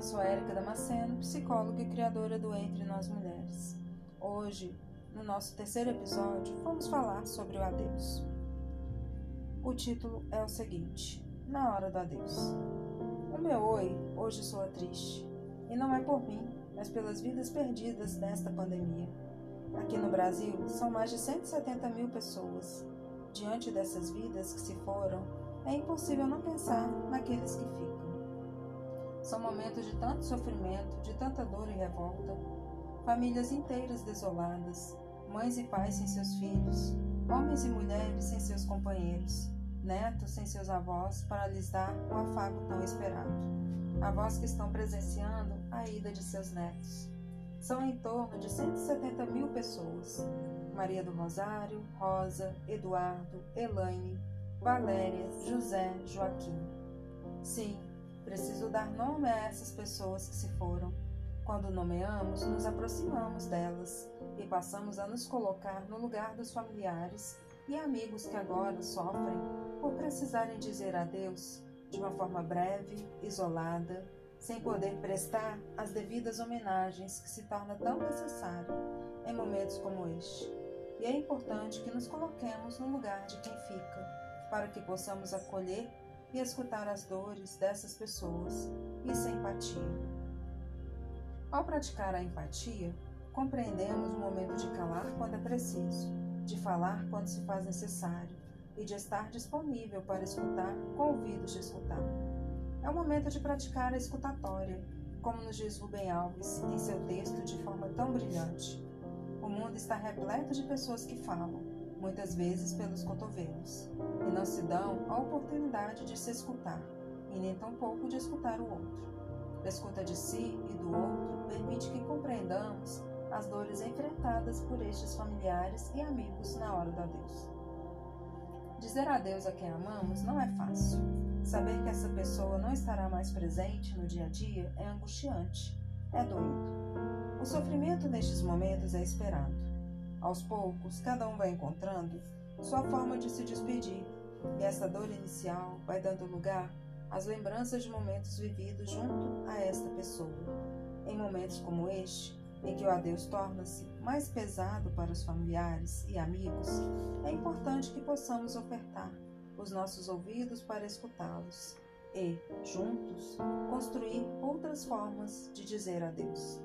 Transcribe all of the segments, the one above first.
Sou Érica Damasceno, psicóloga e criadora do Entre Nós Mulheres. Hoje, no nosso terceiro episódio, vamos falar sobre o adeus. O título é o seguinte: Na hora do adeus. O meu oi hoje soa triste, e não é por mim, mas pelas vidas perdidas nesta pandemia. Aqui no Brasil, são mais de 170 mil pessoas. Diante dessas vidas que se foram, é impossível não pensar naqueles que ficam. São momentos de tanto sofrimento, de tanta dor e revolta. Famílias inteiras desoladas, mães e pais sem seus filhos, homens e mulheres sem seus companheiros, netos sem seus avós para lhes dar o afago tão esperado. Avós que estão presenciando a ida de seus netos. São em torno de 170 mil pessoas. Maria do Rosário, Rosa, Eduardo, Elaine, Valéria, José, Joaquim. Sim, Preciso dar nome a essas pessoas que se foram. Quando nomeamos, nos aproximamos delas e passamos a nos colocar no lugar dos familiares e amigos que agora sofrem por precisarem dizer adeus de uma forma breve, isolada, sem poder prestar as devidas homenagens que se torna tão necessário em momentos como este. E é importante que nos coloquemos no lugar de quem fica, para que possamos acolher e escutar as dores dessas pessoas. Isso é empatia. Ao praticar a empatia, compreendemos o momento de calar quando é preciso, de falar quando se faz necessário e de estar disponível para escutar com ouvidos de escutar. É o momento de praticar a escutatória, como nos diz Rubem Alves em seu texto de forma tão brilhante. O mundo está repleto de pessoas que falam, muitas vezes pelos cotovelos, e não se dão a oportunidade de se escutar, e nem tampouco de escutar o outro. A escuta de si e do outro permite que compreendamos as dores enfrentadas por estes familiares e amigos na hora do adeus. Dizer adeus a quem amamos não é fácil. Saber que essa pessoa não estará mais presente no dia a dia é angustiante, é doído. O sofrimento nestes momentos é esperado aos poucos, cada um vai encontrando sua forma de se despedir, e essa dor inicial vai dando lugar às lembranças de momentos vividos junto a esta pessoa. Em momentos como este, em que o adeus torna-se mais pesado para os familiares e amigos, é importante que possamos ofertar os nossos ouvidos para escutá-los e, juntos, construir outras formas de dizer adeus.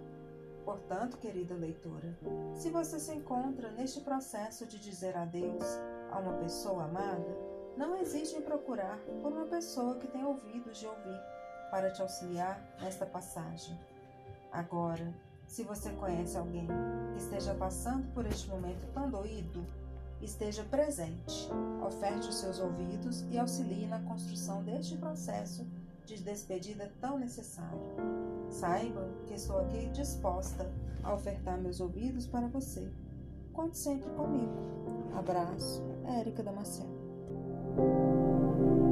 Portanto, querida leitora, se você se encontra neste processo de dizer adeus a uma pessoa amada, não hesite em procurar por uma pessoa que tenha ouvidos de ouvir para te auxiliar nesta passagem. Agora, se você conhece alguém que esteja passando por este momento tão doído, esteja presente, oferte os seus ouvidos e auxilie na construção deste processo de despedida tão necessário. Saiba que estou aqui disposta a ofertar meus ouvidos para você. Conte sempre comigo. Abraço, Érica Damasceno. Thank you.